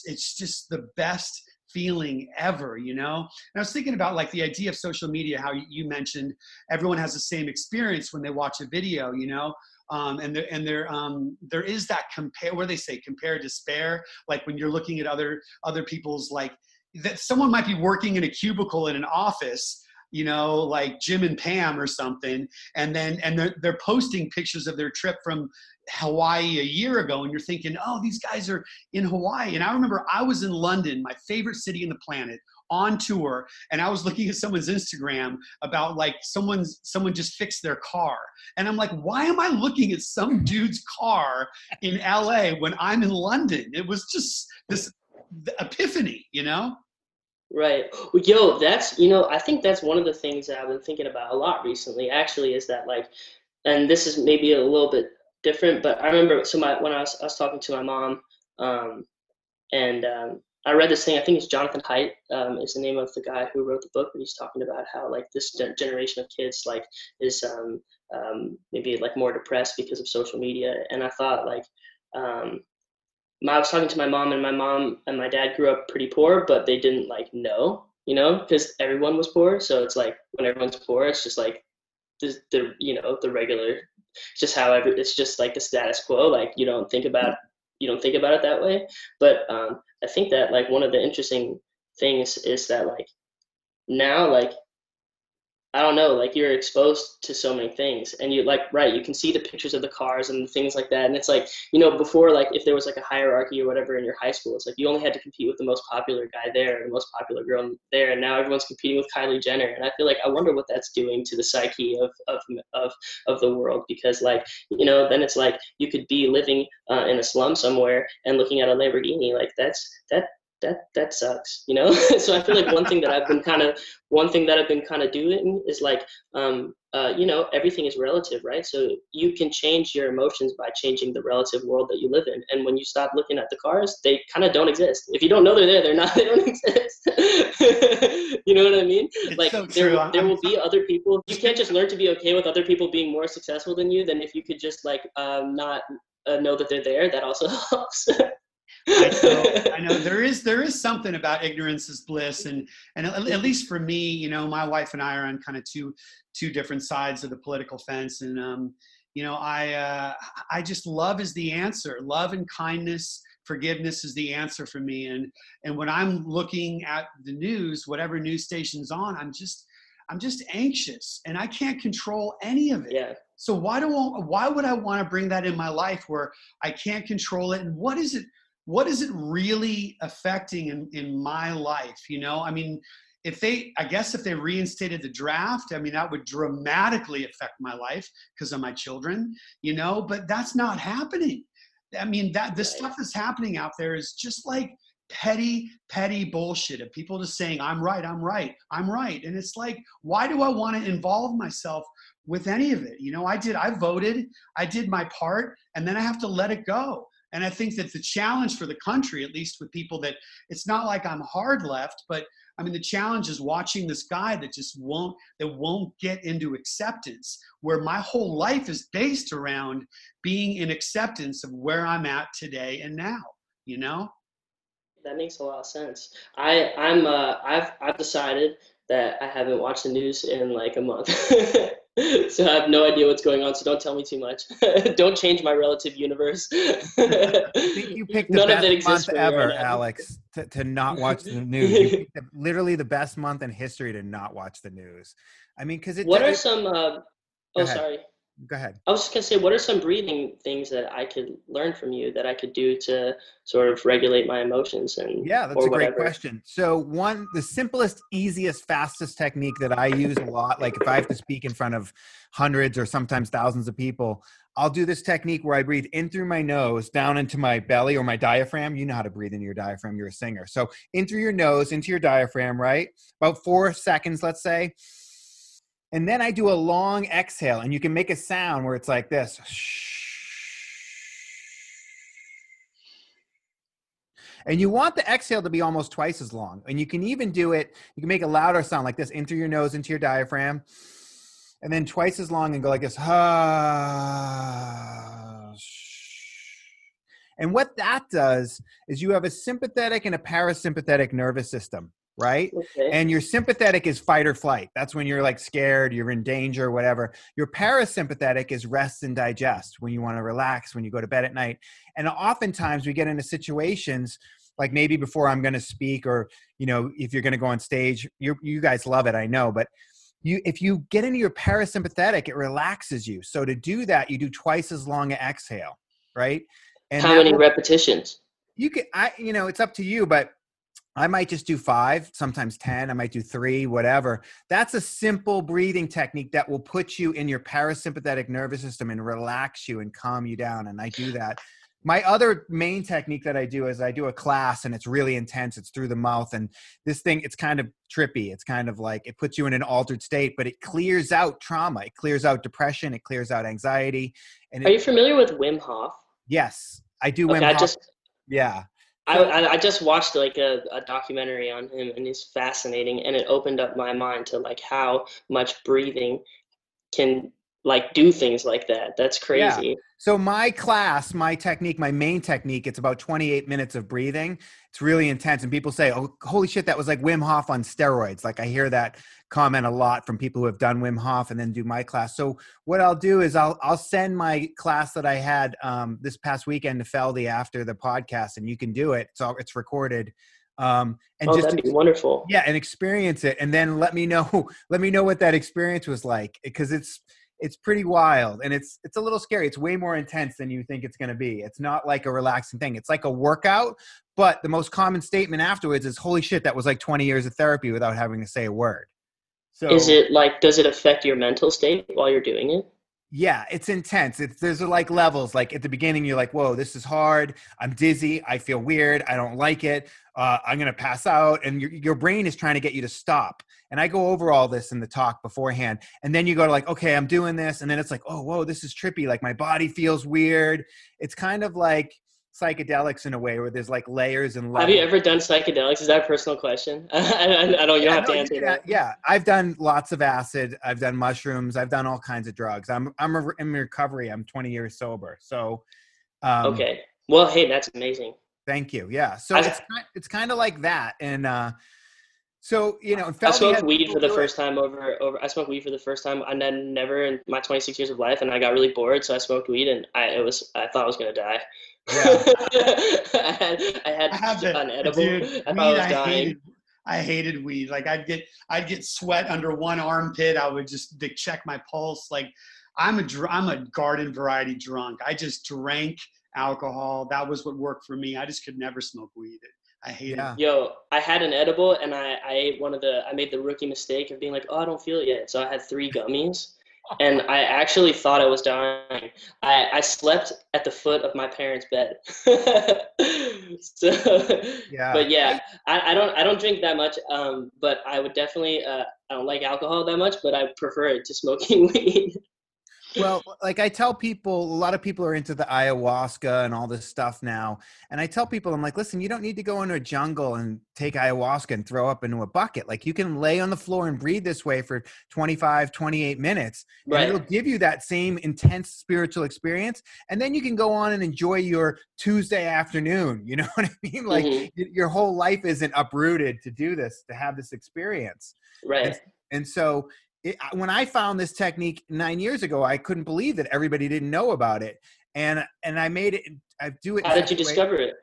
it's just the best feeling ever you know? And i was thinking about like the idea of social media how you mentioned everyone has the same experience when they watch a video you know um, and there and there um, there is that compare where they say? Compare despair? Like when you're looking at other other people's like that someone might be working in a cubicle in an office you know like jim and pam or something and then and they're, they're posting pictures of their trip from hawaii a year ago and you're thinking oh these guys are in hawaii. And i remember i was in london my favorite city in the planet on tour and I was looking at someone's Instagram about like someone's someone just fixed their car. And I'm like, why am I looking at some dude's car in LA when I'm in London? It was just this epiphany, you know? Right. Yo, that's you know, I think that's one of the things that I've been thinking about a lot recently. Actually, is that like, and this is maybe a little bit different, but I remember so my when I was I was talking to my mom, um, and um, I read this thing. I think it's Jonathan Haidt um, is the name of the guy who wrote the book, but he's talking about how like this generation of kids like is um, um, maybe like more depressed because of social media. And I thought like um, I was talking to my mom, and my mom and my dad grew up pretty poor, but they didn't like know, you know, because everyone was poor. So it's like when everyone's poor, it's just like the, the you know the regular, just how every, it's just like the status quo. Like you don't think about you don't think about it that way. But um, I think that like one of the interesting things is that like now like I don't know, like you're exposed to so many things and you like, right, you can see the pictures of the cars and things like that. And it's like, you know, before, like if there was like a hierarchy or whatever in your high school, it's like you only had to compete with the most popular guy there, the most popular girl there. And now everyone's competing with Kylie Jenner. And I feel like, I wonder what that's doing to the psyche of, of, of, of the world because like, you know, then it's like you could be living uh, in a slum somewhere and looking at a Lamborghini. Like that's, that, that that sucks you know? So i feel like one thing that i've been kind of one thing that i've been kind of doing is like um uh, you know everything is relative right? So you can change your emotions by changing the relative world that you live in. And when you stop looking at the cars they kind of don't exist. If you don't know they're there they're not they don't exist. You know what i mean? It's like so there, there will be other people. You can't just learn to be okay with other people being more successful than you than if you could just like um, not uh, know that they're there. That also helps I know, I know there is there is something about ignorance is bliss, and and at, at, least for me, you know, my wife and I are on kind of two two different sides of the political fence, and um, you know, I uh, I just love is the answer. Love and kindness, forgiveness is the answer for me, and and when I'm looking at the news, whatever news station's on, I'm just I'm just anxious, and I can't control any of it. Yeah. So why do I, why would I want to bring that in my life where I can't control it? And what is it? What is it really affecting in, in my life? You know, I mean, if they, I guess if they reinstated the draft, I mean, that would dramatically affect my life because of my children, you know, but that's not happening. I mean, that the stuff that's happening out there is just like petty, petty bullshit of people just saying, I'm right, I'm right, I'm right. And it's like, why do I want to involve myself with any of it? You know, I did, I voted, I did my part, and then I have to let it go. And I think that the challenge for the country, at least with people that it's not like I'm hard left, but I mean the challenge is watching this guy that just won't that won't get into acceptance, where my whole life is based around being in acceptance of where I'm at today and now, you know? That makes a lot of sense. I I'm uh I've I've decided that I haven't watched the news in like a month. so I have no idea what's going on. So don't tell me too much. don't change my relative universe. I think you picked the None of it best exists month ever, right. Alex, to, to not watch the news. You picked the- literally the best month in history to not watch the news. I mean, because it. What are some? Uh, oh, ahead. sorry. Go ahead. I was just gonna say, what are some breathing things that I could learn from you that I could do to sort of regulate my emotions and Yeah, that's a great question. So, one, the simplest, easiest, fastest technique that I use a lot, like if I have to speak in front of hundreds or sometimes thousands of people, I'll do this technique where I breathe in through my nose, down into my belly or my diaphragm. You know how to breathe into your diaphragm, you're a singer. So, in through your nose, into your diaphragm, right? About four seconds, let's say. And then I do a long exhale, and you can make a sound where it's like this. And you want the exhale to be almost twice as long. And you can even do it, you can make a louder sound like this in through your nose, into your diaphragm, and then twice as long and go like this. And what that does is you have a sympathetic and a parasympathetic nervous system, right? Okay. And your sympathetic is fight or flight. That's when you're like scared, you're in danger, whatever. Your parasympathetic is rest and digest when you want to relax, when you go to bed at night. And oftentimes we get into situations like maybe before I'm going to speak, or you know, if you're going to go on stage, you you guys love it, I know, but you if you get into your parasympathetic, it relaxes you. So to do that, you do twice as long an exhale, right? And How many repetitions? you can i you know it's up to you but i might just do five sometimes 10 i might do three whatever that's a simple breathing technique that will put you in your parasympathetic nervous system and relax you and calm you down and i do that my other main technique that i do is i do a class and it's really intense it's through the mouth and this thing it's kind of trippy it's kind of like it puts you in an altered state but it clears out trauma it clears out depression it clears out anxiety and Are it, you familiar with Wim Hof? yes i do Okay, Wim I Hof. just yeah I, I just watched like a, a documentary on him and it's fascinating and it opened up my mind to like how much breathing can like do things like that. That's Yeah. crazy. So my class, my technique, my main technique, it's about 28 minutes of breathing. It's really intense. And people say, oh, holy shit, that was like Wim Hof on steroids. Like I hear that comment a lot from people who have done Wim Hof and then do my class. So what I'll do is I'll, I'll send my class that I had um, this past weekend to Feldy after the podcast and you can do it. So it's recorded. Um, and oh, just that'd be wonderful. yeah and experience it and then let me know let me know what that experience was like because it's it's pretty wild and it's it's a little scary. It's way more intense than you think it's going to be. It's not like a relaxing thing. It's like a workout but the most common statement afterwards is holy shit that was like 20 years of therapy without having to say a word. So Is it like does it affect your mental state while you're doing it? Yeah it's intense it's there's like levels like at the beginning you're like whoa this is hard i'm dizzy i feel weird i don't like it uh, i'm gonna pass out and your, your brain is trying to get you to stop and i go over all this in the talk beforehand and then you go to like okay i'm doing this and then it's like oh whoa this is trippy like my body feels weird it's kind of like psychedelics in a way where there's like layers and levels Have you ever done psychedelics? Is that a personal question? I, I, I don't. You don't yeah, have to no, you answer can that. yeah, I've done lots of acid. I've done mushrooms. I've done all kinds of drugs. I'm I'm a- in recovery. I'm 20 years sober. So, um, Okay. Well, hey, that's amazing. Thank you. Yeah. So I- it's it's kind of like that, and uh, so you know, I smoked weed for the first time over over. I smoked weed for the first time. I had never in my 26 years of life, and I got really bored, so I smoked weed, and I it was I thought I was gonna die. I had I had, I have that, an edible. dude. I weed, I was I dying. hated. I hated weed. Like I'd get, I'd get sweat under one armpit. I would just check my pulse. Like I'm a, dr- I'm a garden variety drunk. I just drank alcohol. That was what worked for me. I just could never smoke weed. I hated. Yeah. it. Yo, I had an edible and I, I ate one of the I made the rookie mistake of being like, oh, I don't feel it yet. So I had three gummies and I actually thought I was dying. I, I slept at the foot of my parents' bed. so, Yeah. but yeah, I, I don't I don't drink that much. Um, but I would definitely uh, I don't like alcohol that much, but I prefer it to smoking weed. Well, like I tell people, a lot of people are into the ayahuasca and all this stuff now. And I tell people, I'm like, listen, you don't need to go into a jungle and take ayahuasca and throw up into a bucket. Like you can lay on the floor and breathe this way for 25, 28 minutes. And it'll give you that same intense spiritual experience. And then you can go on and enjoy your Tuesday afternoon. You know what I mean? Like Mhm. your whole life isn't uprooted to do this, to have this experience. Right. And so it, when I found this technique nine years ago, I couldn't believe that everybody didn't know about it. And and I made it. I do it. How did you way- discover it?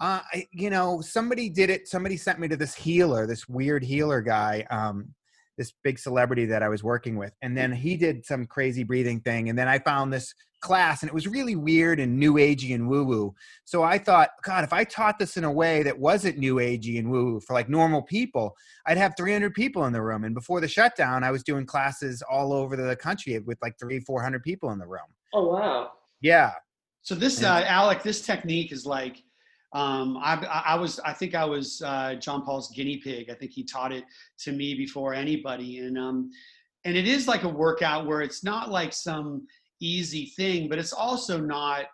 Uh, I, you know, somebody did it. Somebody sent me to this healer, this weird healer guy, um, this big celebrity that I was working with, and then he did some crazy breathing thing, and then I found this class, and it was really weird and new agey and woo woo. So I thought, God, if I taught this in a way that wasn't new agey and woo woo for like normal people, I'd have 300 people in the room. And before the shutdown, I was doing classes all over the country with like three, 400 people in the room. Oh wow. Yeah. So this, Yeah. uh, Alec, this technique is like, um, I, I I was, I think I was uh, John Paul's guinea pig. I think he taught it to me before anybody, and um, and it is like a workout where it's not like some easy thing, but it's also not.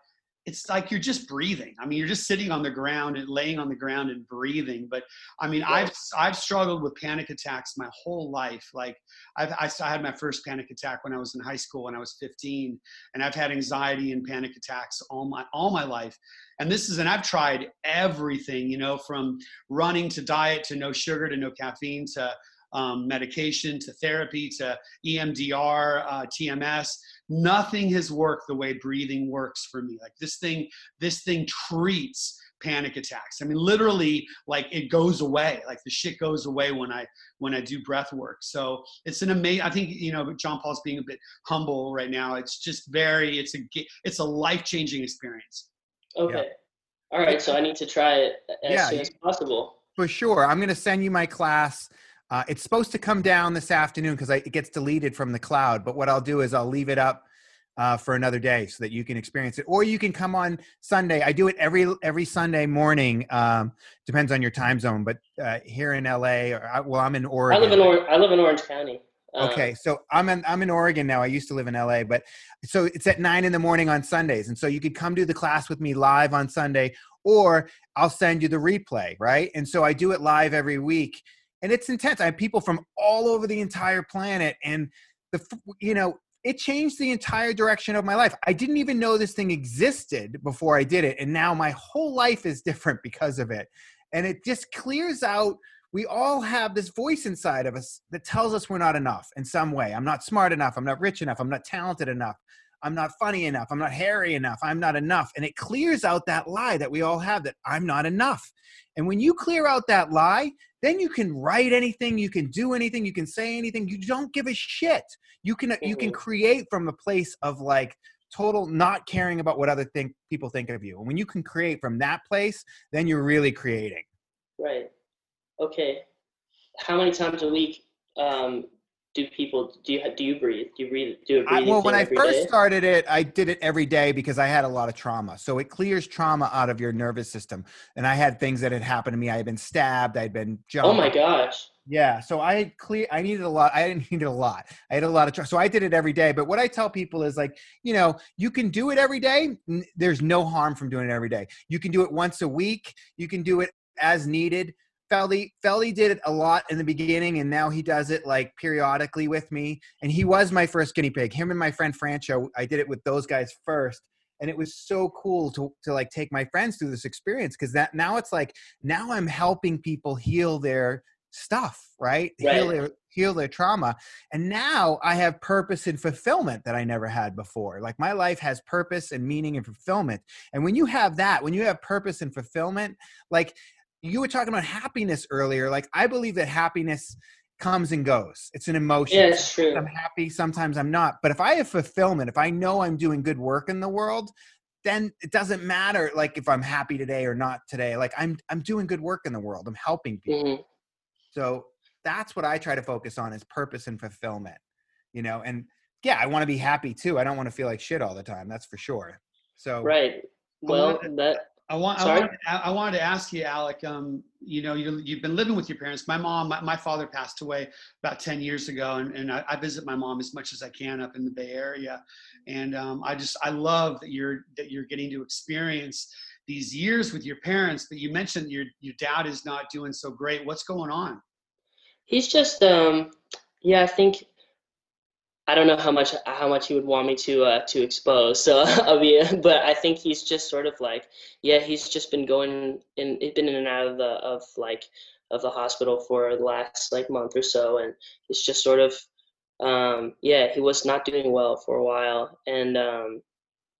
It's like you're just breathing. I mean, you're just sitting on the ground and laying on the ground and breathing. But I mean, I've I've struggled with panic attacks my whole life. Like I've I, I had my first panic attack when I was in high school when I was 15, and I've had anxiety and panic attacks all my all my life. And this is and I've tried everything, you know, from running to diet to no sugar to no caffeine to um, medication to therapy to EMDR, uh, TMS. Nothing has worked the way breathing works for me. Like this thing, this thing treats panic attacks. I mean, literally, like it goes away. Like the shit goes away when I when I do breath work. So it's an amazing. I think you know, John Paul's being a bit humble right now. It's just very. It's a it's a life changing experience. Okay. All right. So I need to try it as Yeah, soon as possible. For sure. I'm going to send you my class. Uh, it's supposed to come down this afternoon because it gets deleted from the cloud. But what I'll do is I'll leave it up uh, for another day so that you can experience it, or you can come on Sunday. I do it every every Sunday morning. Um, depends on your time zone, but uh, here in LA, or I, well, I'm in Oregon. I live in or- I live in Orange County. Um, Okay, so I'm in I'm in Oregon now. I used to live in LA, but so it's at nine in the morning on Sundays, and so you could come do the class with me live on Sunday, or I'll send you the replay, right? And so I do it live every week, and it's intense. I have people from all over the entire planet, and the you know it changed the entire direction of my life. I didn't even know this thing existed before I did it, and now my whole life is different because of it, and it just clears out we all have this voice inside of us that tells us we're not enough in some way. I'm not smart enough. I'm not rich enough. I'm not talented enough. I'm not funny enough. I'm not hairy enough. I'm not enough. And it clears out that lie that we all have that I'm not enough. And when you clear out that lie, then you can write anything, you can do anything, you can say anything. You don't give a shit. You can you can Mhm. create from a place of like total not caring about what other think people think of you. And when you can create from that place, then you're really creating. Right. Okay. How many times a week um, do people do you do you breathe? Do you breathe? Do a I, breathing well, when I first day? started it, I did it every day because I had a lot of trauma. So it clears trauma out of your nervous system. And I had things that had happened to me. I had been stabbed. I'd been jumped. Oh my gosh. Yeah. So I had clear. I needed a lot. I didn't need a lot. I had a lot of trauma. So I did it every day. But what I tell people is like, you know, you can do it every day. There's no harm from doing it every day. You can do it once a week. You can do it as needed. Feldy, Feldy did it a lot in the beginning, and now he does it like periodically with me. And he was my first guinea pig. Him and my friend Francho, I did it with those guys first, and it was so cool to to like take my friends through this experience because that now it's like now I'm helping people heal their stuff, right? Heal their heal their trauma, and now I have purpose and fulfillment that I never had before. Like my life has purpose and meaning and fulfillment, and when you have that, when you have purpose and fulfillment, like you were talking about happiness earlier like i believe that happiness comes and goes it's an emotion Yeah, it's true. i'm happy sometimes i'm not but if i have fulfillment if i know i'm doing good work in the world then it doesn't matter like if i'm happy today or not today like i'm i'm doing good work in the world i'm helping people Mhm. so that's what i try to focus on is purpose and fulfillment you know and yeah, I want to be happy too. I don't want to feel like shit all the time. That's for sure. So right. Well, that I want, I wanted, I wanted to ask you, Alec. Um, you know, you, you've been living with your parents. My mom, my, my father passed away about ten years ago, and, and I, I, visit my mom as much as I can up in the Bay Area. And um, I just, I love that you're that you're getting to experience these years with your parents. But you mentioned your your dad is not doing so great. What's going on? He's just, um, yeah, I think I don't know how much how much he would want me to uh, to expose. So I'll but I think he's just sort of like, yeah, he's just been going in, been in and out of the of like of the hospital for the last like month or so, and it's just sort of, um, yeah, he was not doing well for a while, and um,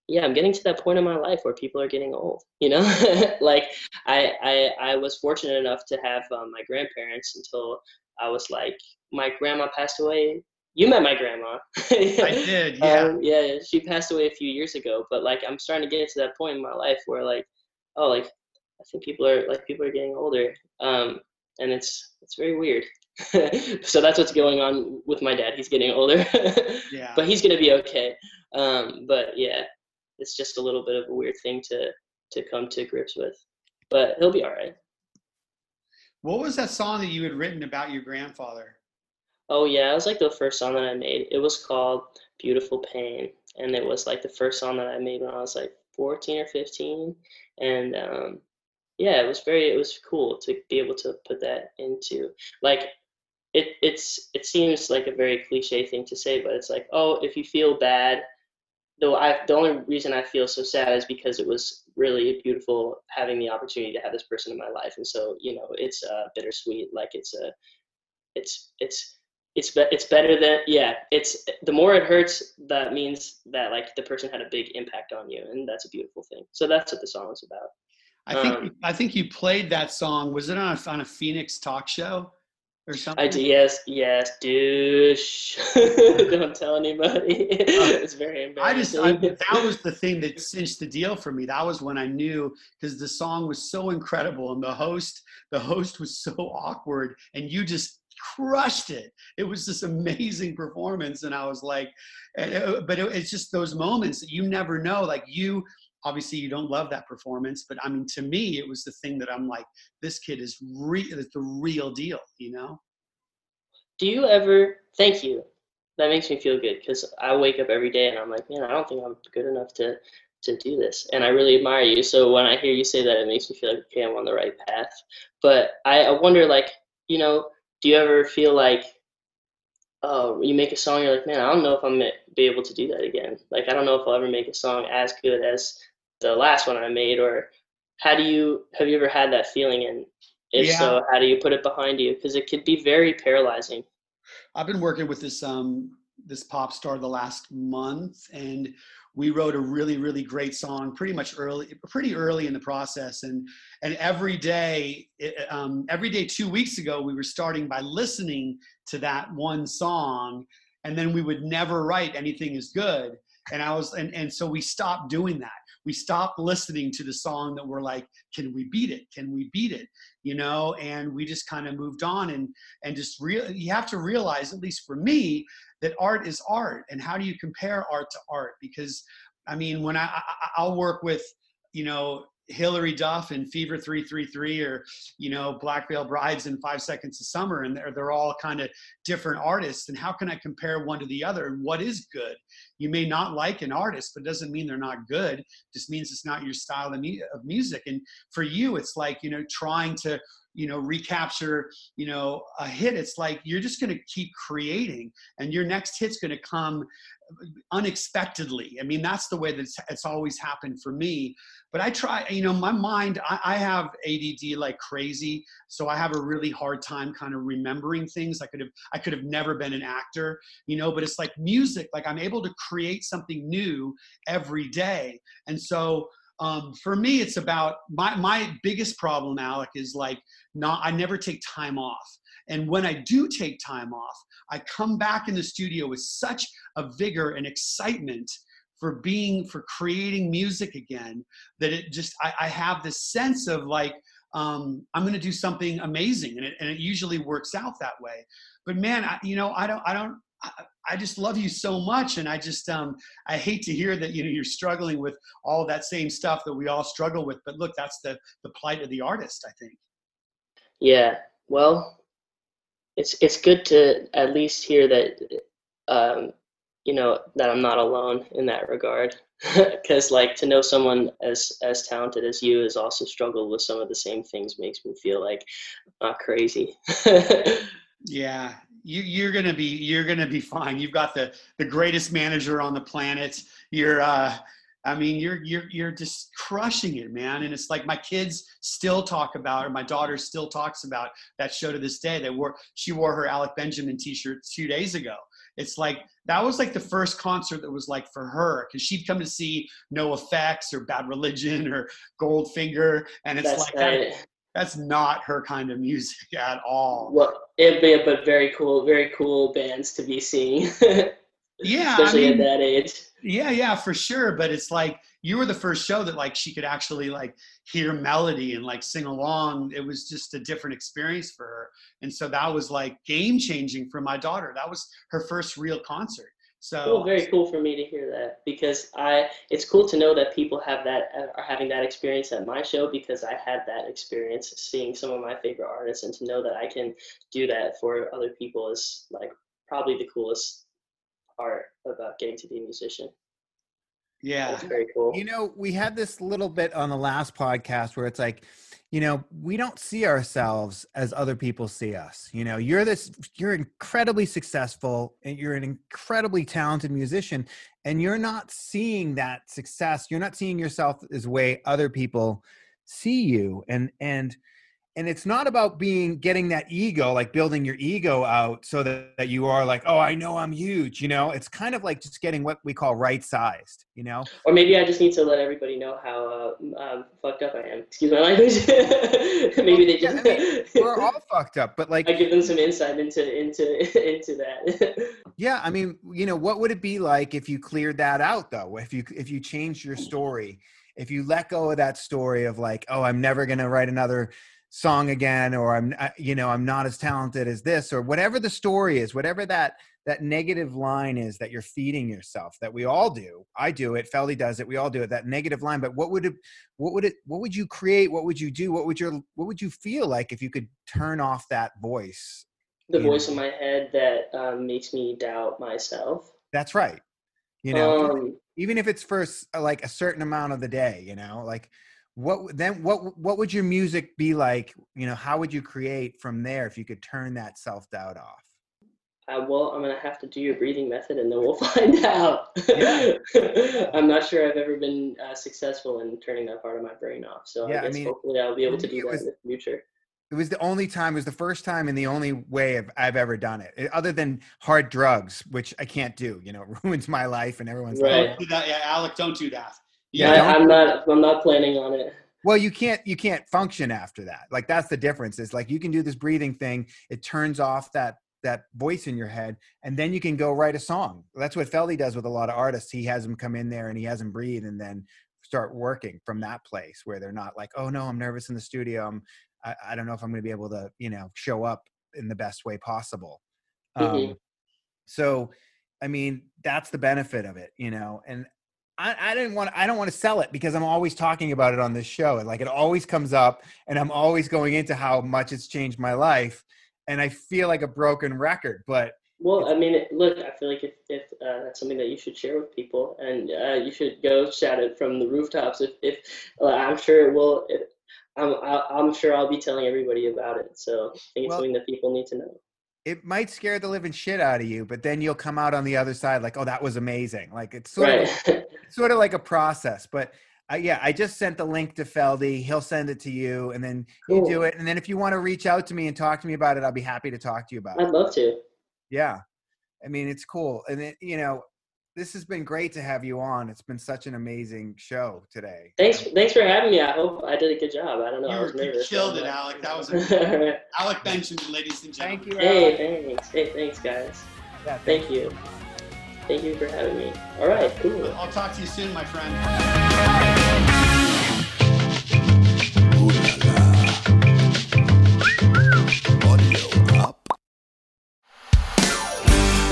yeah, I'm getting to that point in my life where people are getting old. You know, like I I I was fortunate enough to have um, my grandparents until I was like my grandma passed away you met my grandma. I did, yeah. Um, yeah, she passed away a few years ago, but like I'm starting to get to that point in my life where like, oh, like I think people are like people are getting older, um, and it's it's very weird. so that's what's going on with my dad. He's getting older, yeah. but he's gonna be okay. Um, but yeah, it's just a little bit of a weird thing to to come to grips with, but he'll be all right. What was that song that you had written about your grandfather? Oh yeah, it was like the first song that I made. It was called Beautiful Pain, and it was like the first song that I made when I was like 14 or 15, and um, yeah, it was very it was cool to be able to put that into like it it's it seems like a very cliche thing to say, but it's like oh if you feel bad. Though I, the only reason I feel so sad is because it was really beautiful having the opportunity to have this person in my life, and so you know it's uh, bittersweet. Like it's a, it's it's it's be- it's better than yeah it's the more it hurts that means that like the person had a big impact on you and that's a beautiful thing. So that's what the song is about. I think um, i think you played that song was it on a, on a phoenix talk show or something? i do yes yes douche. Don't tell anybody. Uh, it's very embarrassing i just I, that was the thing that cinched the deal for me. That was when i knew because the song was so incredible and the host the host was so awkward and you just crushed it. It was this amazing performance, and I was like, uh, but it's just those moments that you never know. Like you, obviously, you don't love that performance, but I mean, to me, it was the thing that I'm like, this kid is real. It's the real deal, you know. Do you ever? Thank you. That makes me feel good because I wake up every day and I'm like, man, I don't think I'm good enough to to do this and i really admire you so when i hear you say that it makes me feel like okay i'm on the right path but i, I wonder like you know do you ever feel like oh you make a song you're like man i don't know if i'm gonna be able to do that again. Like i don't know if i'll ever make a song as good as the last one i made or how do you have you ever had that feeling? And if yeah. so how do you put it behind you? Because it could be very paralyzing. I've been working with this um this pop star the last month and we wrote a really really great song pretty much early pretty early in the process. And and every day um, every day two weeks ago we were starting by listening to that one song and then we would never write anything as good. And i was and, and so we stopped doing that we stopped listening to the song that we're like can we beat it? Can we beat it? You know and we just kind of moved on and and just real you have to realize at least for me that art is art. And how do you compare art to art? Because i mean when i, I i'll work with you know Hilary Duff and Fever 333 or, you know, Black Veil Brides and Five Seconds of Summer. And they're, they're all kind of different artists. And how can I compare one to the other? And what is good? You may not like an artist, but doesn't mean they're not good. It just means it's not your style of, of music. And for you, it's like, you know, trying to you know recapture you know a hit it's like you're just going to keep creating and your next hit's going to come unexpectedly. I mean that's the way that it's, it's, always happened for me. But i try you know my mind I, I have add like crazy so i have a really hard time kind of remembering things. I could have i could have never been an actor you know but it's like music like i'm able to create something new every day. And so um, for me it's about my, my biggest problem alec is like not i never take time off and when i do take time off i come back in the studio with such a vigor and excitement for being for creating music again that it just i, I have this sense of like um, i'm going to do something amazing and it, and it usually works out that way but man I, you know i don't i don't I, just love you so much, and I just um, I hate to hear that you know you're struggling with all that same stuff that we all struggle with. But look, that's the the plight of the artist, I think. Yeah, well, it's it's good to at least hear that, um, you know, that I'm not alone in that regard. Because like to know someone as as talented as you has also struggled with some of the same things makes me feel like not crazy. yeah, you, you're gonna be you're gonna be fine. You've got the the greatest manager on the planet. You're uh, I mean, you're you're you're just crushing it, man. And it's like my kids still talk about, or my daughter still talks about that show to this day. They wore she wore her Alec Benjamin T-shirt two days ago. It's like that was like the first concert that was like for her because she'd come to see NOFX or Bad Religion or Goldfinger, and it's That's like right. that, that's not her kind of music at all. Well, it, but but very cool, very cool bands to be seeing, Yeah, especially I mean, at that age. Yeah, yeah, for sure. But it's like you were the first show that like she could actually like hear melody and like sing along. It was just a different experience for her. And so that was like game changing for my daughter. That was her first real concert. So Cool, very cool for me to hear that because I it's cool to know that people have that uh, are having that experience at my show because I had that experience seeing some of my favorite artists and to know that I can do that for other people is like probably the coolest part about uh, getting to be a musician. yeah. It's very cool. You know, we had this little bit on the last podcast where it's like, you know, we don't see ourselves as other people see us. You know, you're this, you're incredibly successful and you're an incredibly talented musician, and you're not seeing that success. You're not seeing yourself as way other people see you. And, and, and it's not about being getting that ego like building your ego out so that, that you are like oh i know i'm huge you know it's kind of like just getting what we call right sized you know Or maybe I just need to let everybody know how uh, um, fucked up I am. Excuse my language. maybe they Yeah, just I mean, we're all fucked up but like I give them some insight into into into that. yeah i mean you know what would it be like if you cleared that out though if you if you changed your story if you let go of that story of like oh i'm never going to write another song again or i'm you know i'm not as talented as this or whatever the story is whatever that that negative line is that you're feeding yourself that we all do. I do it feldy does it we all do it that negative line. But what would it what would it what would you create? What would you do? What would your what would you feel like if you could turn off that voice the voice in my head that um, makes me doubt myself. that's right you know um, even if it's for uh, like a certain amount of the day you know like what then what what would your music be like you know how would you create from there if you could turn that self-doubt off uh, well, I'm gonna have to do your breathing method, and then we'll find out. Yeah. I'm not sure I've ever been uh, successful in turning that part of my brain off. So Yeah, I I guess mean, hopefully I'll be able to do that was- in the future. it was the only time it was the first time and the only way I've, I've ever done it It- other than hard drugs which i can't do you know it ruins my life and everyone's Right. like that. Yeah, Alec, don't do that. Yeah, I, I'm not. I'm not planning on it. well you can't you can't function after that like that's the difference is like you can do this breathing thing it turns off that that voice in your head and then you can go write a song that's what feldy does with a lot of artists he has them come in there and he has them breathe and then start working from that place where they're not like oh no i'm nervous in the studio i'm i, I don't know if i'm going to be able to you know show up in the best way possible Mhm. um, so i mean that's the benefit of it you know and I, I didn't want I don't want to sell it because I'm always talking about it on this show. And like it always comes up and I'm always going into how much it's changed my life. And I feel like a broken record, but Well, I mean, look, I feel like if, if uh, that's something that you should share with people, and uh, you should go shout it from the rooftops. If, if uh, I'm sure it will, if, I'm, I'm sure I'll be telling everybody about it. So I think it's Well- something that people need to know. it might scare the living shit out of you, but then you'll come out on the other side like, oh, that was amazing. Like it's sort of Right. it's sort of like a process. But uh, yeah, I just sent the link to Feldy. He'll send it to you, and then you do it. And then if you want to reach out to me and talk to me about it, I'll be happy to talk to you about it. I'd love to. Yeah. I mean, it's cool. And it, you know, this has been great to have you on. It's been such an amazing show today. Thanks, thanks for having me. I hope I did a good job. I don't know. You I was you nervous. killed but- it, Alec. That was Alright. Alec Benjamin, ladies and gentlemen. Thank you. hey, thanks. Hey, thanks, guys. Yeah, Thank you. Thank you for having me. All right, cool. I'll talk to you soon, my friend.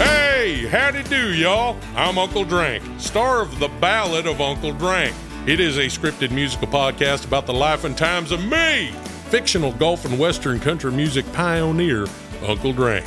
Hey, howdy do, y'all. I'm Uncle Drank, star of The Ballad of Uncle Drank. It is a scripted musical podcast about the life and times of me, fictional golf and western country music pioneer, Uncle Drank.